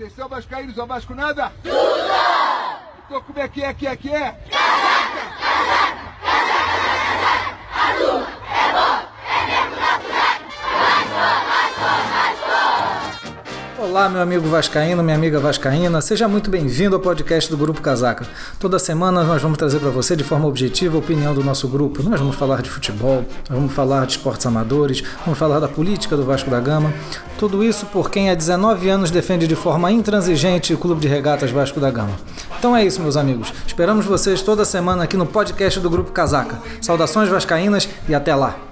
Atenção, Vascaínos, ao Vasco nada? Tudo! Então como é que é, que é, que é? Casaca! Casaca! Casaca! Azul é bom, é mesmo natural! Olá, meu amigo vascaíno, minha amiga vascaína, seja muito bem-vindo ao podcast do Grupo Casaca. Toda semana nós vamos trazer para você de forma objetiva a opinião do nosso grupo. Nós vamos falar de futebol, vamos falar de esportes amadores, vamos falar da política do Vasco da Gama. Tudo isso por quem há 19 anos defende de forma intransigente o Clube de Regatas Vasco da Gama. Então é isso, meus amigos. Esperamos vocês toda semana aqui no podcast do Grupo Casaca. Saudações vascaínas e até lá!